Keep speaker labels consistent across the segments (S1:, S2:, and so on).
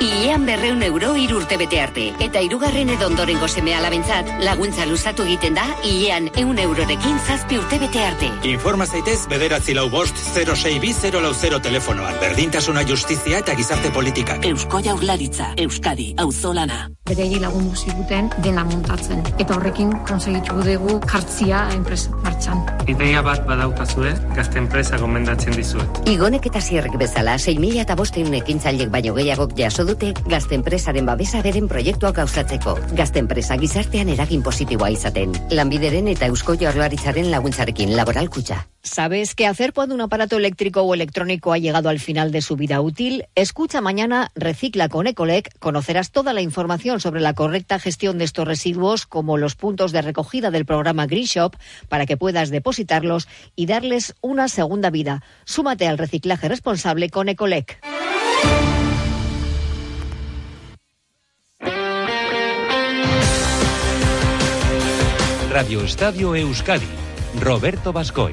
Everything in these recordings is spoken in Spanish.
S1: Iean berreun euro irurte bete arte. Eta irugarren edo ondorengo seme alabentzat, laguntza luzatu egiten da, Iean eun eurorekin zazpi urte bete arte.
S2: Informa zaitez, bederatzi lau bost, 06 bi 0 lau 0 telefonoan. Berdintasuna justizia eta gizarte politikak.
S3: Eusko jaurlaritza, Euskadi, auzolana.
S4: Beregi lagundu ziguten dena montatzen. Eta horrekin konsegitu dugu kartzia enpresa martxan.
S5: Ideia bat badaukazue, gazte enpresa gomendatzen dizuet.
S1: Igonek eta zierrek bezala, 6.000 eta bosteun ekintzailek baino gehiagok jaso dute gazte enpresaren babesa beren proiektuak gauzatzeko. Gazte enpresa gizartean eragin positiboa izaten. Lanbideren eta eusko jaurlaritzaren laguntzarekin laboral kutxa.
S6: ¿Sabes qué hacer cuando un aparato eléctrico o electrónico ha llegado al final de su vida útil? Escucha mañana Recicla con Ecolec. Conocerás toda la información sobre la correcta gestión de estos residuos, como los puntos de recogida del programa Green Shop, para que puedas depositarlos y darles una segunda vida. Súmate al reciclaje responsable con Ecolec.
S7: Radio Estadio Euskadi. Roberto Bascoy.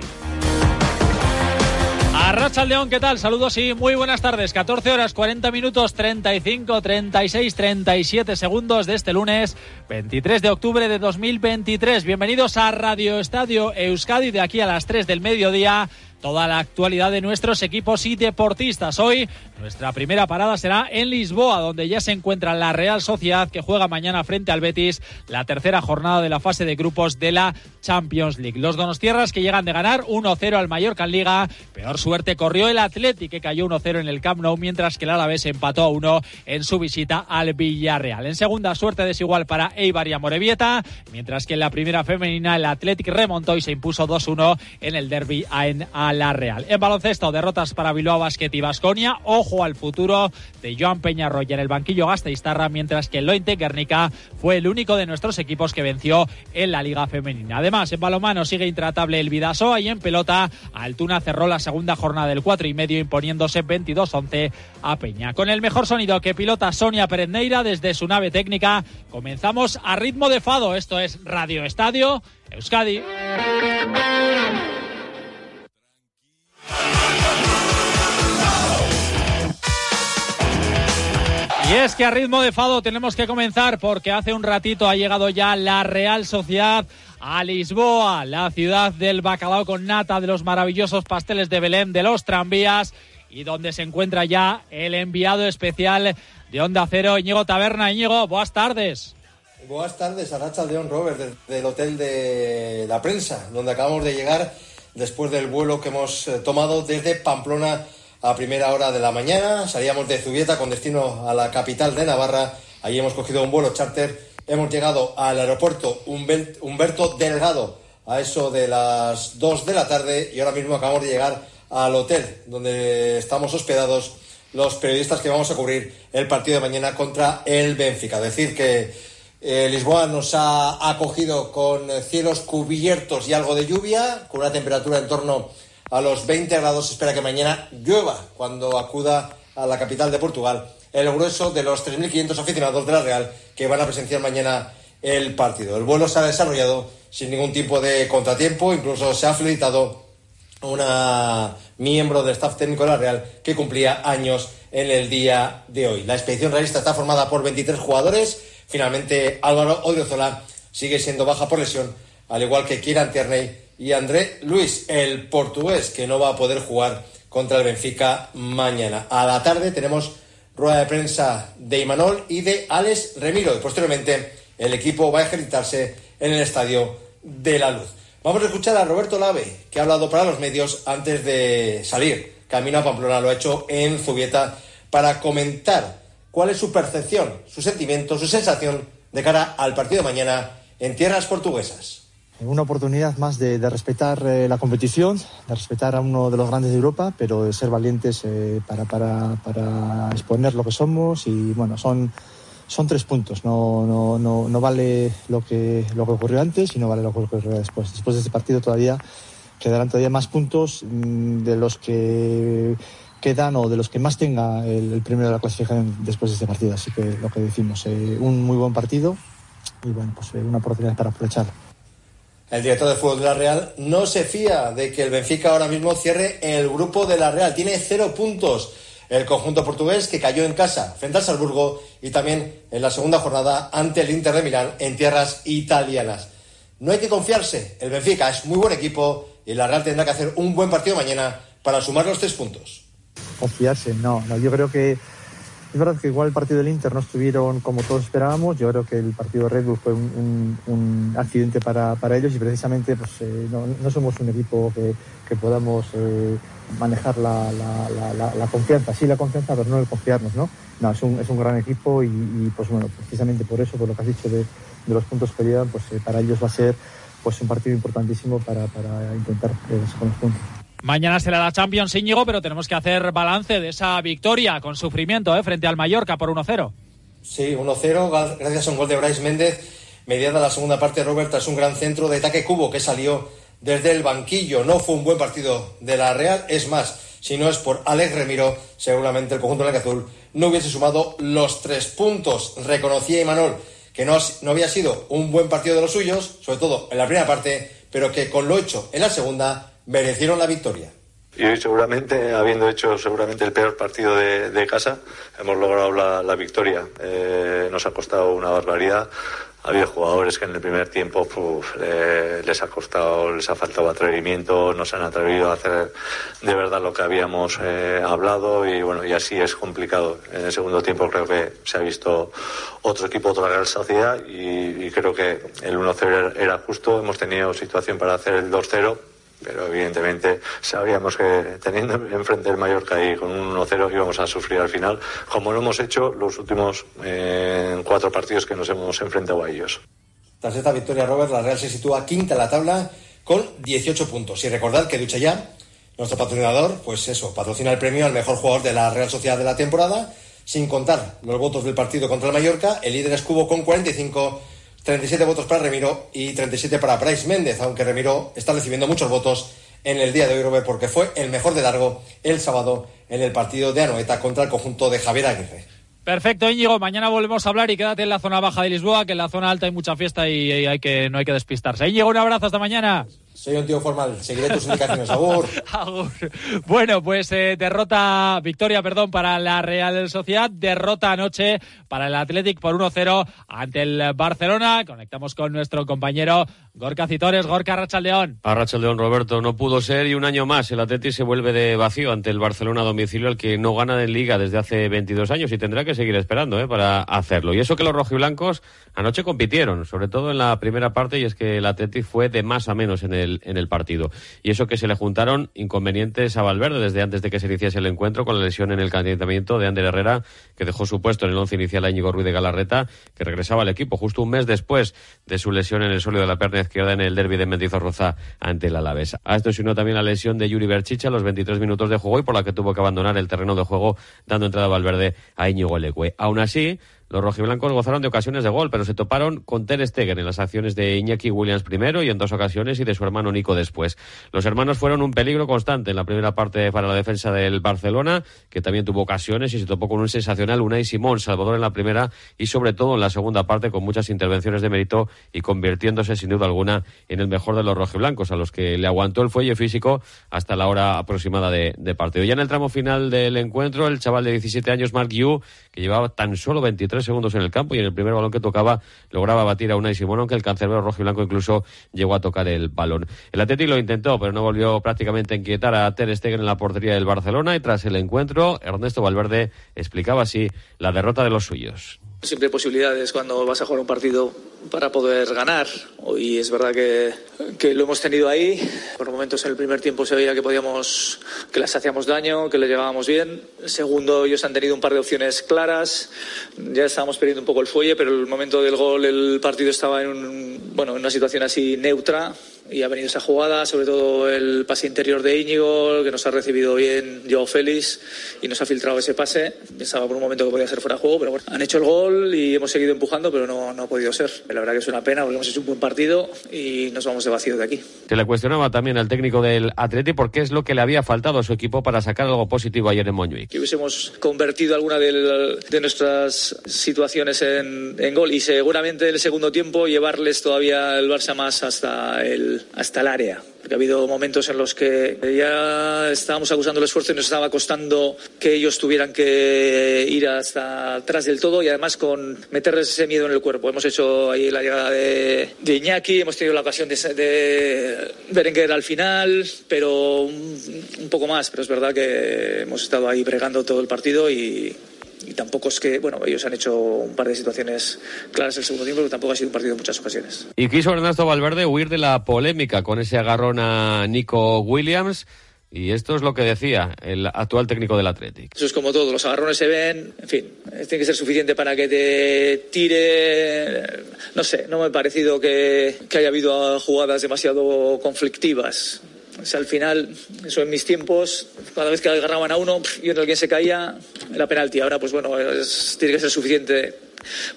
S8: Arracha León, ¿qué tal? Saludos y muy buenas tardes. 14 horas 40 minutos 35, 36, 37 segundos de este lunes 23 de octubre de 2023. Bienvenidos a Radio Estadio Euskadi de aquí a las 3 del mediodía toda la actualidad de nuestros equipos y deportistas. Hoy nuestra primera parada será en Lisboa, donde ya se encuentra la Real Sociedad que juega mañana frente al Betis la tercera jornada de la fase de grupos de la Champions League. Los Donostierras que llegan de ganar 1-0 al Mallorca en Liga. Peor suerte corrió el Athletic que cayó 1-0 en el Camp Nou, mientras que el Alavés empató a 1 en su visita al Villarreal. En segunda suerte desigual para Eibar y Amorebieta, mientras que en la primera femenina el Athletic remontó y se impuso 2-1 en el derby en al la Real. En baloncesto, derrotas para Bilbao Basket y Basconia. Ojo al futuro de Joan Peñarroya en el banquillo Gasteiztarra, mientras que el Lointe Guernica fue el único de nuestros equipos que venció en la Liga Femenina. Además, en balomano sigue intratable el Vidasoa y en pelota Altuna cerró la segunda jornada del 4 y medio imponiéndose 22-11 a Peña. Con el mejor sonido que pilota Sonia Perenneira desde su nave técnica, comenzamos a ritmo de fado. Esto es Radio Estadio Euskadi. Y es que a ritmo de fado tenemos que comenzar porque hace un ratito ha llegado ya la Real Sociedad a Lisboa, la ciudad del bacalao con nata, de los maravillosos pasteles de Belén, de los tranvías y donde se encuentra ya el enviado especial de Onda Cero, Íñigo Taberna. Íñigo, buenas tardes.
S9: Buenas tardes, Aracha León Robert, del Hotel de la Prensa, donde acabamos de llegar después del vuelo que hemos eh, tomado desde Pamplona a primera hora de la mañana. Salíamos de Zubieta con destino a la capital de Navarra. Allí hemos cogido un vuelo charter. Hemos llegado al aeropuerto Humberto Delgado a eso de las 2 de la tarde y ahora mismo acabamos de llegar al hotel donde estamos hospedados los periodistas que vamos a cubrir el partido de mañana contra el Benfica. Decir que eh, Lisboa nos ha acogido con cielos cubiertos y algo de lluvia, con una temperatura en torno a los 20 grados. espera que mañana llueva cuando acuda a la capital de Portugal el grueso de los 3.500 aficionados de la Real que van a presenciar mañana el partido. El vuelo se ha desarrollado sin ningún tipo de contratiempo, incluso se ha felicitado una miembro del staff técnico de la Real que cumplía años en el día de hoy. La expedición realista está formada por 23 jugadores. Finalmente, Álvaro Odriozola sigue siendo baja por lesión, al igual que Kieran Tierney y André Luis, el portugués, que no va a poder jugar contra el Benfica mañana. A la tarde tenemos rueda de prensa de Imanol y de Alex Remiro. Y posteriormente el equipo va a ejercitarse en el Estadio de la Luz. Vamos a escuchar a Roberto Lave, que ha hablado para los medios antes de salir. Camino a Pamplona lo ha hecho en Zubieta para comentar cuál es su percepción, su sentimiento, su sensación de cara al partido de mañana en tierras portuguesas.
S10: Una oportunidad más de, respetar eh, la competición, de respetar a uno de los grandes de Europa, pero de ser valientes eh, para, para, para, exponer lo que somos. Y bueno, son, son tres puntos. No, no, no, no, vale lo que, lo que ocurrió antes y no vale lo que ocurrió después. Después de este partido todavía quedarán todavía más puntos mm, de los que quedan o de los que más tenga el, primero de la clasificación después de este partido. Así que lo que decimos, eh, un muy buen partido y bueno, pues una oportunidad para aprovecharlo.
S9: El director de fútbol de la Real no se fía de que el Benfica ahora mismo cierre el grupo de la Real. Tiene cero puntos el conjunto portugués que cayó en casa frente al Salzburgo y también en la segunda jornada ante el Inter de Milán en tierras italianas. No hay que confiarse, el Benfica es muy buen equipo y la Real tendrá que hacer un buen partido mañana para sumar los tres puntos.
S10: Confiarse, no, no yo creo que es verdad que igual el partido del Inter no estuvieron como todos esperábamos. Yo creo que el partido de Red Bull fue un, accidente para, ellos y precisamente pues, eh, no, somos un equipo que, podamos eh, manejar la, confianza. Sí, la confianza, pero no el confiarnos, ¿no? No, es un, es un gran equipo y, pues bueno, precisamente por eso, por lo que has dicho de, los puntos que llevan, pues eh, para ellos va a ser pues un partido importantísimo para, para intentar sacar los puntos.
S8: Mañana será la Champions Íñigo, pero tenemos que hacer balance de esa victoria con sufrimiento ¿eh? frente al Mallorca por 1-0.
S9: Sí, 1-0, gracias a un gol de Bryce Méndez. Mediada la segunda parte, Robert, es un gran centro de ataque cubo que salió desde el banquillo. No fue un buen partido de la Real, es más, si no es por Alex Remiro, seguramente el conjunto azul no hubiese sumado los tres puntos. Reconocía Imanol que no, no había sido un buen partido de los suyos, sobre todo en la primera parte, pero que con lo hecho en la segunda merecieron la victoria.
S11: Y hoy seguramente, habiendo hecho seguramente el peor partido de, casa, hemos logrado la, victoria. Eh, nos ha costado una barbaridad. Ha habido jugadores que en el primer tiempo les ha costado, les ha faltado atrevimiento, no se han atrevido a hacer de verdad lo que habíamos eh, hablado y bueno, y así es complicado. En el segundo tiempo creo que se ha visto otro equipo, otra Real Sociedad y creo que el 1-0 era justo. Hemos tenido situación para hacer el 2-0 pero evidentemente sabíamos que teniendo enfrente el Mallorca y con un 1-0 íbamos a sufrir al final, como lo hemos hecho los últimos eh, cuatro partidos que nos hemos enfrentado a ellos.
S9: Tras esta victoria, Robert, la Real se sitúa quinta en la tabla con 18 puntos. Y recordad que Ducha Ya, nuestro patrocinador, pues eso, patrocina el premio al mejor jugador de la Real Sociedad de la temporada, sin contar los votos del partido contra el Mallorca. El líder es Cubo con 45 37 votos para Remiro y 37 para Bryce Méndez, aunque Remiro está recibiendo muchos votos en el día de hoy, porque fue el mejor de largo el sábado en el partido de Anoeta contra el conjunto de Javier Aguirre.
S8: Perfecto, Íñigo. Mañana volvemos a hablar y quédate en la zona baja de Lisboa, que en la zona alta hay mucha fiesta y, hay que, no hay que despistarse. Íñigo, un abrazo, hasta mañana.
S9: Soy un tío formal, seguiré tus indicaciones. Agur.
S8: Bueno, pues eh, derrota, victoria, perdón, para la Real Sociedad, derrota anoche para el Athletic por 1-0 ante el Barcelona. Conectamos con nuestro compañero Gorka Citores, Gorka Rachaldeón.
S12: A Rachaldeón, Roberto, no pudo ser y un año más el Athletic se vuelve de vacío ante el Barcelona a domicilio, al que no gana en Liga desde hace 22 años y tendrá que seguir esperando eh, para hacerlo. Y eso que los rojiblancos anoche compitieron, sobre todo en la primera parte, y es que el Athletic fue de más a menos en el en el partido. Y eso que se le juntaron inconvenientes a Valverde desde antes de que se iniciase el encuentro con la lesión en el calentamiento de Ander Herrera, que dejó su puesto en el once inicial a Íñigo Ruiz de Galarreta, que regresaba al equipo justo un mes después de su lesión en el sólido de la pierna izquierda en el derby de Mendizorroza ante el Alavés. A esto se unió también la lesión de Yuri Berchicha a los 23 minutos de juego y por la que tuvo que abandonar el terreno de juego dando entrada a Valverde a Íñigo Leque. Aún así, los rojiblancos gozaron de ocasiones de gol, pero se toparon con Ter Stegen en las acciones de Iñaki Williams primero y en dos ocasiones y de su hermano Nico después. Los hermanos fueron un peligro constante en la primera parte para la defensa del Barcelona, que también tuvo ocasiones y se topó con un sensacional Unai Simón, Salvador en la primera y sobre todo en la segunda parte con muchas intervenciones de mérito y convirtiéndose sin duda alguna en el mejor de los rojiblancos, a los que le aguantó el fuelle físico hasta la hora aproximada de, partido. Ya en el tramo final del encuentro, el chaval de 17 años, Mark Yu, que llevaba tan solo 23 segundos en el campo y en el primer balón que tocaba lograba batir a Unai Simón, aunque el cancerbero rojo y blanco incluso llegó a tocar el balón. El Atlético lo intentó, pero no volvió prácticamente a inquietar a Ter Stegen en la portería del Barcelona y tras el encuentro, Ernesto Valverde explicaba así la derrota de los suyos.
S13: Siempre hay posibilidades cuando vas a jugar un partido para poder ganar. Hoy es verdad que, que, lo hemos tenido ahí. Por momentos en el primer tiempo se veía que podíamos, que les hacíamos daño, que le llevábamos bien. Segundo, ellos han tenido un par de opciones claras. Ya estábamos perdiendo un poco el fuelle, pero el momento del gol el partido estaba en, un, bueno, en una situación así neutra y ha venido esa jugada, sobre todo el pase interior de Íñigo, que nos ha recibido bien Joao Félix y nos ha filtrado ese pase. Pensaba por un momento que podía ser fuera de juego, pero bueno, han hecho el gol y hemos seguido empujando, pero no, no ha podido ser. La verdad que es una pena porque hemos hecho un buen partido y nos vamos de vacío de aquí.
S12: Se le cuestionaba también al técnico del Atleti por qué es lo que le había faltado a su equipo para sacar algo positivo ayer en Montjuic.
S13: Que hubiésemos convertido alguna de, de nuestras situaciones en, en gol y seguramente en el segundo tiempo llevarles todavía el Barça más hasta el, hasta el área. Porque ha habido momentos en los que ya estábamos acusando el esfuerzo y nos estaba costando que ellos tuvieran que ir hasta atrás del todo y además con meterles ese miedo en el cuerpo. Hemos hecho ahí la llegada de, de Iñaki, hemos tenido la ocasión de, de Berenguer al final, pero un, un poco más. Pero es verdad que hemos estado ahí bregando todo el partido y, y tampoco es que, bueno, ellos han hecho un par de situaciones claras el segundo tiempo, pero tampoco ha sido un partido en muchas ocasiones.
S12: Y quiso Ernesto Valverde huir de la polémica con ese agarrón a Nico Williams. Y esto es lo que decía el actual técnico del Athletic.
S13: Eso es como todo, los agarrones se ven, en fin, tiene que ser suficiente para que te tire. No sé, no me ha parecido que, que haya habido jugadas demasiado conflictivas. O sea, al final, eso en mis tiempos, cada vez que agarraban a uno y en alguien se caía, era penalti. Ahora, pues bueno, es, tiene que ser suficiente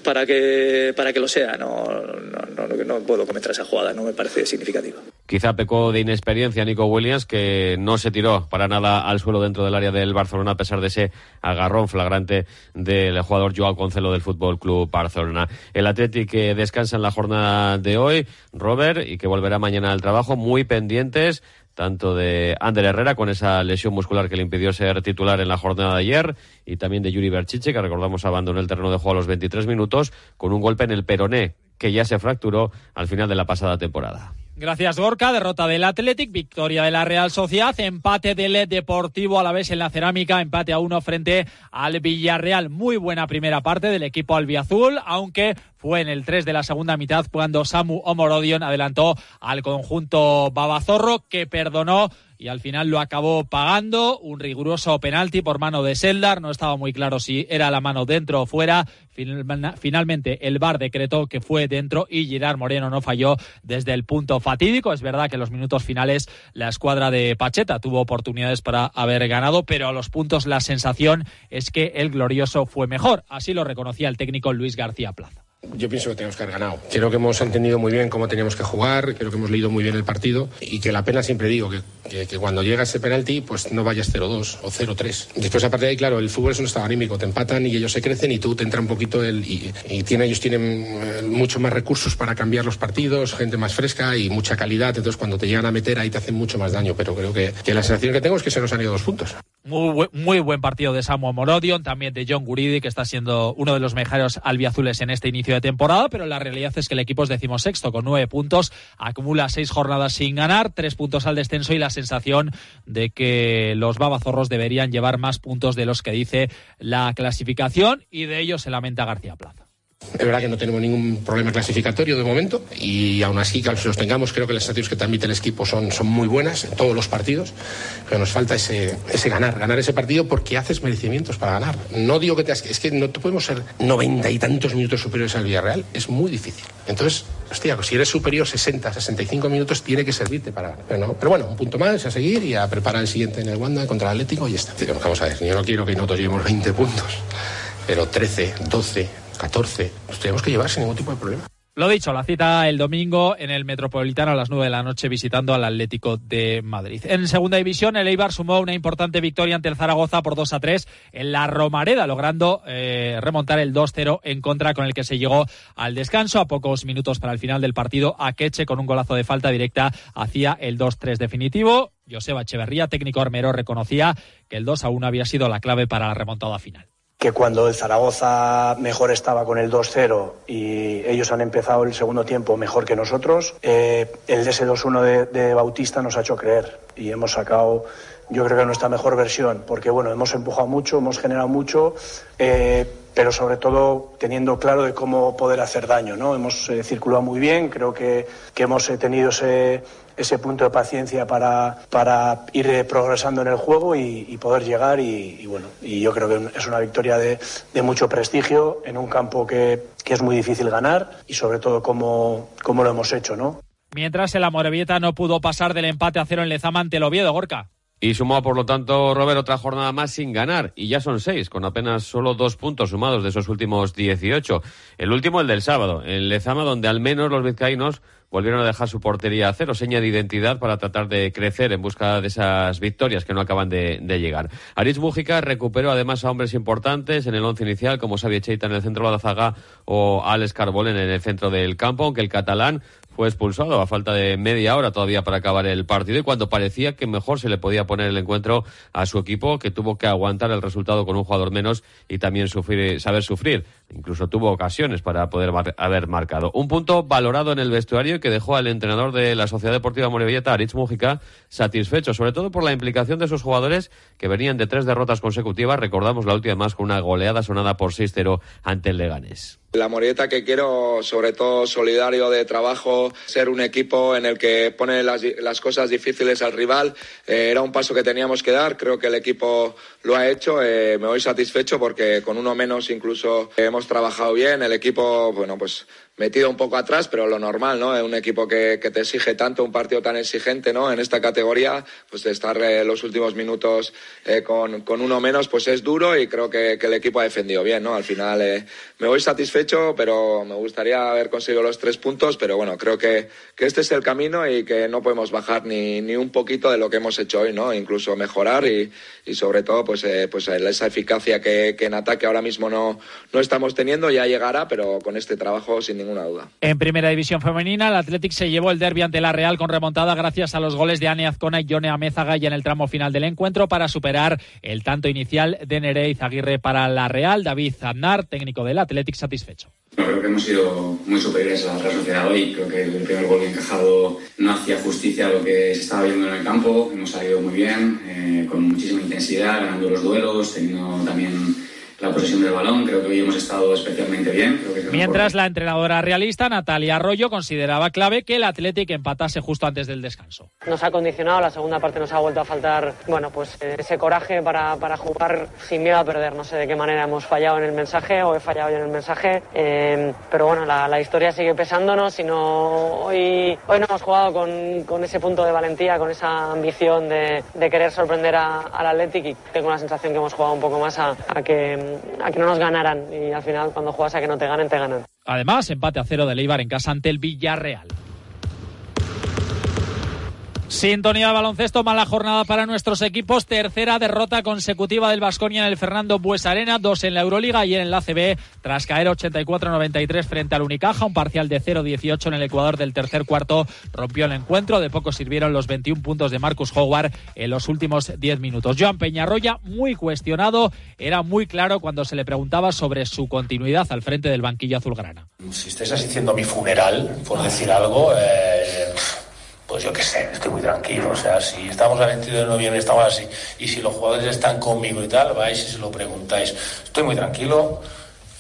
S13: para que, para que lo sea. No, no, no, no puedo comentar esa jugada, no me parece significativa.
S12: Quizá pecó de inexperiencia Nico Williams, que no se tiró para nada al suelo dentro del área del Barcelona, a pesar de ese agarrón flagrante del jugador Joao Concelo del Fútbol Club Barcelona. El Athletic que descansa en la jornada de hoy, Robert, y que volverá mañana al trabajo, muy pendientes tanto de Ander Herrera con esa lesión muscular que le impidió ser titular en la jornada de ayer y también de Yuri Berchiche que recordamos abandonó el terreno de juego a los 23 minutos con un golpe en el peroné que ya se fracturó al final de la pasada temporada.
S8: Gracias, Gorka. Derrota del Athletic, victoria de la Real Sociedad, empate del Deportivo a la vez en la cerámica, empate a uno frente al Villarreal. Muy buena primera parte del equipo albiazul, aunque fue en el 3 de la segunda mitad cuando Samu Omorodion adelantó al conjunto Babazorro, que perdonó y al final lo acabó pagando. Un riguroso penalti por mano de Seldar. No estaba muy claro si era la mano dentro o fuera. Finalmente el VAR decretó que fue dentro y Girard Moreno no falló desde el punto fatídico. Es verdad que en los minutos finales la escuadra de Pacheta tuvo oportunidades para haber ganado, pero a los puntos la sensación es que el glorioso fue mejor. Así lo reconocía el técnico Luis García Plaza.
S14: Yo pienso que tenemos que haber ganado. Creo que hemos entendido muy bien cómo teníamos que jugar, creo que hemos leído muy bien el partido y que la pena siempre digo que, cuando llega ese penalti, pues no vayas 0-2 o 0-3. Después, aparte de ahí, claro, el fútbol es un estado anímico, te empatan y ellos se crecen y tú te entra un poquito el. Y, y ellos tienen eh, mucho más recursos para cambiar los partidos, gente más fresca y mucha calidad. Entonces, cuando te llegan a meter ahí te hacen mucho más daño. Pero creo que la sensación que tengo es que se nos han ido dos puntos.
S8: Muy, buen, muy buen partido de Samu Morodion, también de John Guridi, que está siendo uno de los mejores albiazules en este inicio de temporada, pero la realidad es que el equipo es decimosexto con nueve puntos, acumula seis jornadas sin ganar, tres puntos al descenso y la sensación de que los babazorros deberían llevar más puntos de los que dice la clasificación y de ello se lamenta García Plaza.
S14: Es verdad que no tenemos ningún problema clasificatorio de momento y aún así que los tengamos creo que las estaciones que transmite el equipo son, son muy buenas en todos los partidos, pero nos falta ese, ese ganar, ganar ese partido porque haces merecimientos para ganar. No digo que te, es que no te podemos ser noventa y tantos minutos superiores al Villarreal, es muy difícil. Entonces, hostia, si eres superior 60, 65 minutos tiene que servirte para. Pero, no, pero bueno, un punto más a seguir y a preparar el siguiente en el Wanda contra el Atlético y ya está. Vamos a ver, yo no quiero que nosotros llevemos 20 puntos, pero 13, 12 14, los tenemos que llevar sin ningún tipo de problema.
S8: Lo dicho, la cita el domingo en el Metropolitano a las 9 de la noche visitando al Atlético de Madrid. En segunda división, el Eibar sumó una importante victoria ante el Zaragoza por 2 a 3 en la Romareda, logrando eh, remontar el 2-0 en contra con el que se llegó al descanso. A pocos minutos para el final del partido, Akeche con un golazo de falta directa hacia el 2-3 definitivo. Joseba Echeverría, técnico armero, reconocía que el 2 a 1 había sido la clave para la remontada final
S15: que cuando el Zaragoza mejor estaba con el 2-0 y ellos han empezado el segundo tiempo mejor que nosotros, eh, el de ese 2-1 de, de, Bautista nos ha hecho creer y hemos sacado, yo creo que nuestra mejor versión, porque bueno, hemos empujado mucho, hemos generado mucho, eh, pero sobre todo teniendo claro de cómo poder hacer daño, ¿no? Hemos eh, circulado muy bien, creo que, que hemos tenido ese ese punto de paciencia para, para ir progresando en el juego y, y poder llegar y, y, bueno, y yo creo que es una victoria de, de mucho prestigio en un campo que, que, es muy difícil ganar y sobre todo cómo, cómo lo hemos hecho, ¿no?
S8: Mientras el Amorebieta no pudo pasar del empate a cero en Lezama ante el Oviedo, Gorka.
S12: Y sumó, por lo tanto, Robert, otra jornada más sin ganar. Y ya son seis, con apenas solo dos puntos sumados de esos últimos 18. El último, el del sábado, en Lezama, donde al menos los vizcaínos volvieron a dejar su portería a cero, seña de identidad para tratar de crecer en busca de esas victorias que no acaban de, llegar. Aritz Mújica recuperó además a hombres importantes en el once inicial, como Xavi Cheita en el centro de la zaga o Alex Carbol en el centro del campo, aunque el catalán fue expulsado a falta de media hora todavía para acabar el partido y cuando parecía que mejor se le podía poner el encuentro a su equipo que tuvo que aguantar el resultado con un jugador menos y también sufrir, saber sufrir. Incluso tuvo ocasiones para poder haber marcado. Un punto valorado en el vestuario que dejó al entrenador de la Sociedad Deportiva Morevieta, Aritz Mújica, satisfecho, sobre todo por la implicación de sus jugadores que venían de tres derrotas consecutivas. Recordamos la última más con una goleada sonada por 6-0 ante el Leganés.
S16: La Morieta que quiero, sobre todo solidario de trabajo, ser un equipo en el que pone las, las cosas difíciles al rival. Eh, era un paso que teníamos que dar, creo que el equipo lo ha hecho. Eh, me voy satisfecho porque con uno menos incluso hemos trabajado bien. El equipo, bueno, pues metido un poco atrás, pero lo normal, ¿no? Un equipo que, que, te exige tanto, un partido tan exigente, ¿no? En esta categoría, pues estar eh, los últimos minutos eh, con, con, uno menos, pues es duro y creo que, que, el equipo ha defendido bien, ¿no? Al final eh, me voy satisfecho, pero me gustaría haber conseguido los tres puntos, pero bueno, creo que, que este es el camino y que no podemos bajar ni, ni un poquito de lo que hemos hecho hoy, ¿no? Incluso mejorar y, y sobre todo, pues, pues esa eficacia que en ataque ahora mismo no, no estamos teniendo ya llegará, pero con este trabajo sin ningún duda.
S8: En primera división femenina, el Athletic se llevó el derby ante la Real con remontada gracias a los goles de Ane Azcona y Yone Amézaga y en el tramo final del encuentro para superar el tanto inicial de Nereiz Aguirre para la Real. David Aznar, técnico del Athletic, satisfecho.
S17: creo que hemos sido muy superiores a la Real Sociedad hoy. Creo que el primer gol encajado no hacía justicia a lo que se estaba viendo en el campo. Hemos salido muy bien, eh, con muchísima intensidad, ganando los duelos, teniendo también la posesión del balón. Creo que hoy hemos estado especialmente bien.
S8: Mientras la entrenadora realista Natalia Arroyo consideraba clave que el Athletic empatase justo antes del descanso.
S18: Nos ha condicionado, la segunda parte nos ha vuelto a faltar, bueno, pues ese coraje para, para jugar sin miedo a perder. No sé de qué manera hemos fallado en el mensaje o he fallado yo en el mensaje, eh, pero bueno, la, la, historia sigue pesándonos y no, hoy, hoy no hemos jugado con, con ese punto de valentía, con esa ambición de, de querer sorprender a, al Athletic y tengo la sensación que hemos jugado un poco más a, a que a que no nos ganaran. Y al final, cuando juegas a que no te ganen, te ganan.
S8: Además, empate a cero de Leibar en casa ante el Villarreal. Sintonía de baloncesto, mala jornada para nuestros equipos. Tercera derrota consecutiva del Vasconia en el Fernando Buesarena, dos en la Euroliga y en la CB, tras caer 84-93 frente al Unicaja, un parcial de 0-18 en el Ecuador del tercer cuarto. Rompió el encuentro, de poco sirvieron los 21 puntos de Marcus Howard en los últimos 10 minutos. Joan Peñarroya, muy cuestionado, era muy claro cuando se le preguntaba sobre su continuidad al frente del banquillo azulgrana.
S19: Si estáis asistiendo a mi funeral, por decir algo, eh pues yo qué sé, estoy muy tranquilo. O sea, si estamos a 22 de noviembre, estamos así, y si los jugadores están conmigo y tal, vais y se lo preguntáis. Estoy muy tranquilo,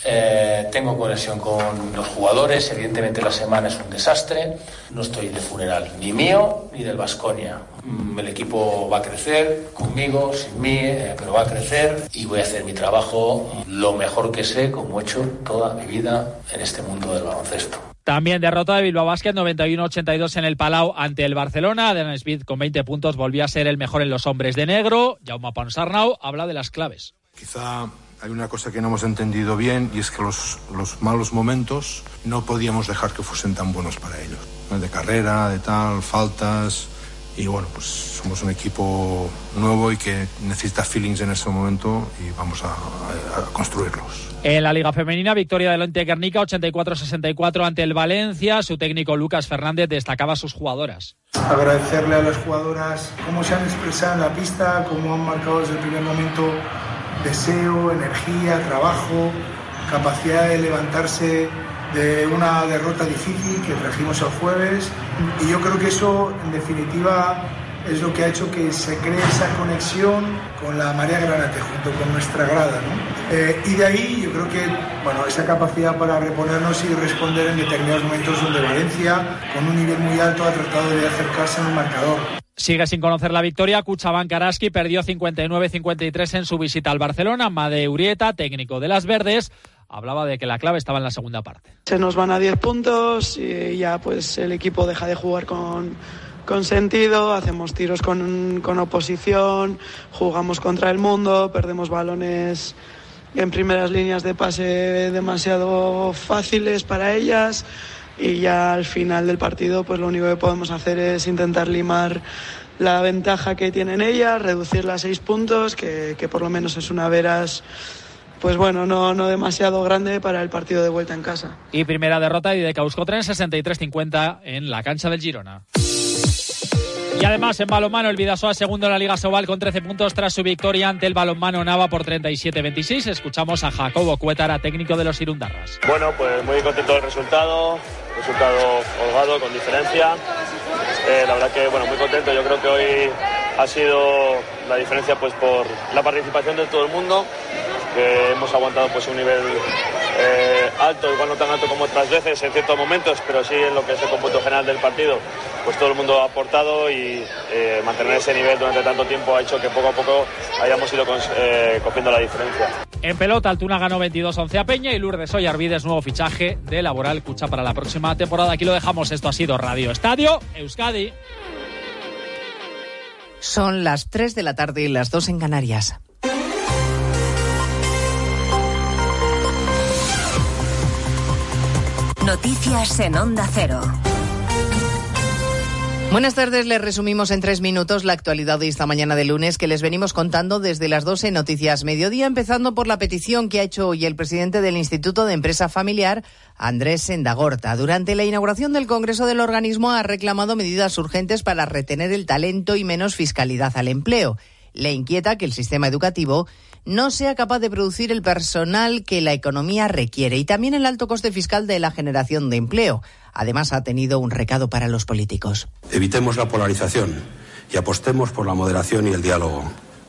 S19: eh, tengo conexión con los jugadores, evidentemente la semana es un desastre, no estoy de funeral, ni mío ni del Vasconia. Mm, el equipo va a crecer conmigo, sin mí, eh, pero va a crecer y voy a hacer mi trabajo lo mejor que sé, como he hecho toda mi vida en este mundo del baloncesto.
S8: También derrota de Bilbao Basket 91-82 en el Palau ante el Barcelona. Denan Smith con 20 puntos volvía a ser el mejor en los hombres de negro. Jaume Ponsarnau habla de las claves.
S20: Quizá hay una cosa que no hemos entendido bien y es que los, los malos momentos no podíamos dejar que fuesen tan buenos para ellos. De carrera, de tal, faltas, y bueno, pues somos un equipo nuevo y que necesita feelings en este momento y vamos a, a, construirlos.
S8: En la Liga Femenina, victoria del Lente Guernica 84-64 ante el Valencia. Su técnico Lucas Fernández destacaba a sus jugadoras.
S21: Agradecerle a las jugadoras cómo se han expresado en la pista, cómo han marcado desde el primer momento deseo, energía, trabajo, capacidad de levantarse de una derrota difícil que trajimos el jueves y yo creo que eso en definitiva es lo que ha hecho que se cree esa conexión con la María Granate junto con nuestra grada. Eh, y de ahí yo creo que bueno, esa capacidad para reponernos y responder en determinados momentos donde Valencia con un nivel muy alto ha tratado de acercarse al marcador.
S8: Sigue sin conocer la victoria. Cuchaban Karaski perdió 59-53 en su visita al Barcelona. Made Urieta, técnico de las Verdes, hablaba de que la clave estaba en la segunda parte.
S22: Se nos van a 10 puntos y ya pues el equipo deja de jugar con, con sentido, hacemos tiros con, con oposición, jugamos contra el mundo, perdemos balones en primeras líneas de pase demasiado fáciles para ellas. y ya al final del partido pues lo único que podemos hacer es intentar limar la ventaja que tienen ellas, reducirla a seis puntos, que, que por lo menos es una veras pues bueno, no, no demasiado grande para el partido de vuelta en casa.
S8: Y primera derrota y de Causcotren 63-50 en la cancha del Girona. Y además en balonmano el Vidasoa segundo en la Liga Sobal con 13 puntos tras su victoria ante el balonmano Nava por 37-26. Escuchamos a Jacobo Cuétara, técnico de los Irundarras.
S23: Bueno, pues muy contento del resultado, resultado holgado, con diferencia. Eh, la verdad que bueno, muy contento. Yo creo que hoy ha sido la diferencia pues por la participación de todo el mundo, que hemos aguantado pues un nivel eh, alto, igual no tan alto como otras veces en ciertos momentos, pero sí en lo que es el cómputo general del partido, pues todo el mundo ha aportado y eh, mantener ese nivel durante tanto tiempo ha hecho que poco a poco hayamos ido eh, cogiendo la diferencia.
S8: En pelota, Altuna ganó 22-11 a Peña y Lourdes Ollarvides, nuevo fichaje de Laboral Cucha para la próxima temporada. Aquí lo dejamos, esto ha sido Radio Estadio Euskadi.
S24: Son las 3 de la tarde y las 2 en Canarias.
S25: Noticias en Onda Cero.
S24: Buenas tardes, les resumimos en tres minutos la actualidad de esta mañana de lunes que les venimos contando desde las 12 Noticias Mediodía, empezando por la petición que ha hecho hoy el presidente del Instituto de Empresa Familiar, Andrés Sendagorta. Durante la inauguración del Congreso del organismo ha reclamado medidas urgentes para retener el talento y menos fiscalidad al empleo. Le inquieta que el sistema educativo no sea capaz de producir el personal que la economía requiere y también el alto coste fiscal de la generación de empleo. Además, ha tenido un recado para los políticos.
S26: Evitemos la polarización y apostemos por la moderación y el diálogo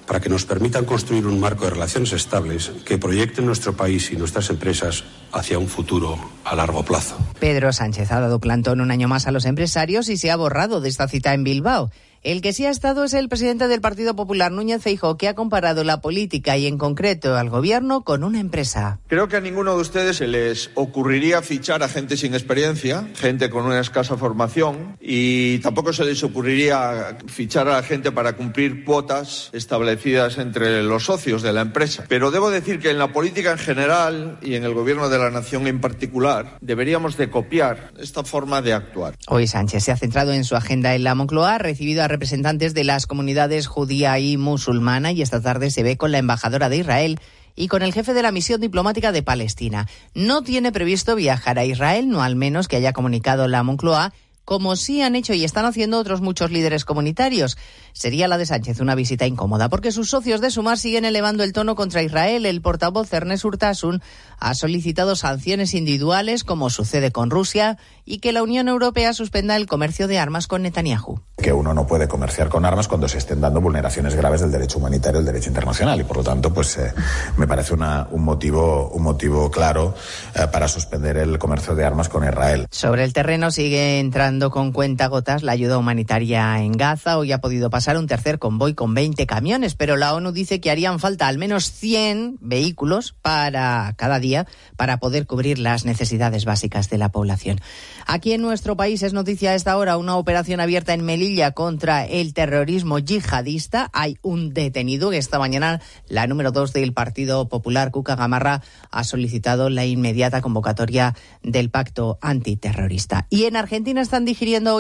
S26: para que nos permitan construir un marco de relaciones estables que proyecten nuestro país y nuestras empresas hacia un futuro a largo plazo.
S24: Pedro Sánchez ha dado plantón un año más a los empresarios y se ha borrado de esta cita en Bilbao. El que sí ha estado es el presidente del Partido Popular, Núñez Feijóo, que ha comparado la política y en concreto al gobierno con una empresa.
S27: Creo que a ninguno de ustedes se les ocurriría fichar a gente sin experiencia, gente con una escasa formación y tampoco se les ocurriría fichar a la gente para cumplir cuotas establecidas entre los socios de la empresa. Pero debo decir que en la política en general y en el gobierno de la nación en particular deberíamos de copiar esta forma de actuar.
S24: Hoy Sánchez se ha centrado en su agenda en la Moncloa, ha recibido a representantes de las comunidades judía y musulmana y esta tarde se ve con la embajadora de Israel y con el jefe de la misión diplomática de Palestina. No tiene previsto viajar a Israel, no al menos que haya comunicado la Moncloa, como sí han hecho y están haciendo otros muchos líderes comunitarios. Sería la de Sánchez una visita incómoda, porque sus socios de Sumar siguen elevando el tono contra Israel. El portavoz Ernest Urtasun ha solicitado sanciones individuales, como sucede con Rusia, y que la Unión Europea suspenda el comercio de armas con Netanyahu.
S28: Que uno no puede comerciar con armas cuando se estén dando vulneraciones graves del derecho humanitario, del derecho internacional, y por lo tanto, pues eh, me parece un motivo, un motivo claro eh, para suspender el comercio de armas con Israel.
S24: Sobre el terreno sigue entrando con cuentagotas la ayuda humanitaria en Gaza. Hoy ha podido pasar un tercer convoy con 20 camiones, pero la ONU dice que harían falta al menos 100 vehículos para cada día para poder cubrir las necesidades básicas de la población. Aquí en nuestro país es noticia a esta hora una operación abierta en Melilla contra el terrorismo yihadista. Hay un detenido. Esta mañana la número dos del Partido Popular, Cuca Gamarra, ha solicitado la inmediata convocatoria del pacto antiterrorista. Y en Argentina están digiriendo hoy